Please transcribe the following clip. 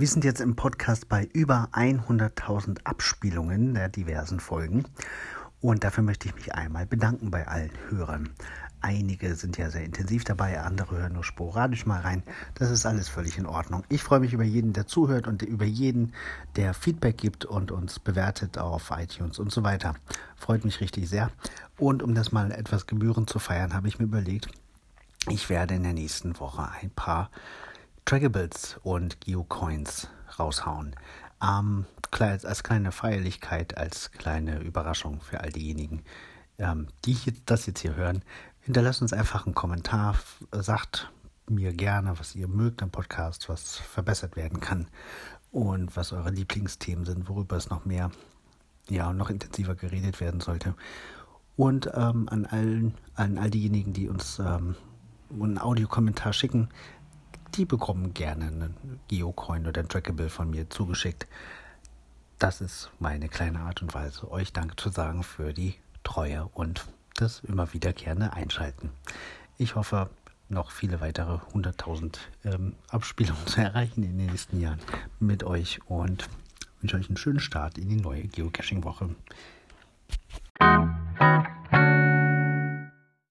Wir sind jetzt im Podcast bei über 100.000 Abspielungen der diversen Folgen. Und dafür möchte ich mich einmal bedanken bei allen Hörern. Einige sind ja sehr intensiv dabei, andere hören nur sporadisch mal rein. Das ist alles völlig in Ordnung. Ich freue mich über jeden, der zuhört und über jeden, der Feedback gibt und uns bewertet auf iTunes und so weiter. Freut mich richtig sehr. Und um das mal etwas gebührend zu feiern, habe ich mir überlegt, ich werde in der nächsten Woche ein paar Trackables und Geocoins raushauen. Ähm, als kleine Feierlichkeit, als kleine Überraschung für all diejenigen, ähm, die das jetzt hier hören. Hinterlasst uns einfach einen Kommentar, sagt mir gerne, was ihr mögt am Podcast, was verbessert werden kann und was eure Lieblingsthemen sind, worüber es noch mehr, ja, noch intensiver geredet werden sollte. Und ähm, an allen, an all diejenigen, die uns ähm, einen Audiokommentar schicken, die bekommen gerne einen Geocoin oder ein Trackable von mir zugeschickt. Das ist meine kleine Art und Weise, euch Dank zu sagen für die Treue und das immer wieder gerne einschalten. Ich hoffe, noch viele weitere 100.000 ähm, Abspielungen zu erreichen in den nächsten Jahren mit euch und wünsche euch einen schönen Start in die neue Geocaching-Woche.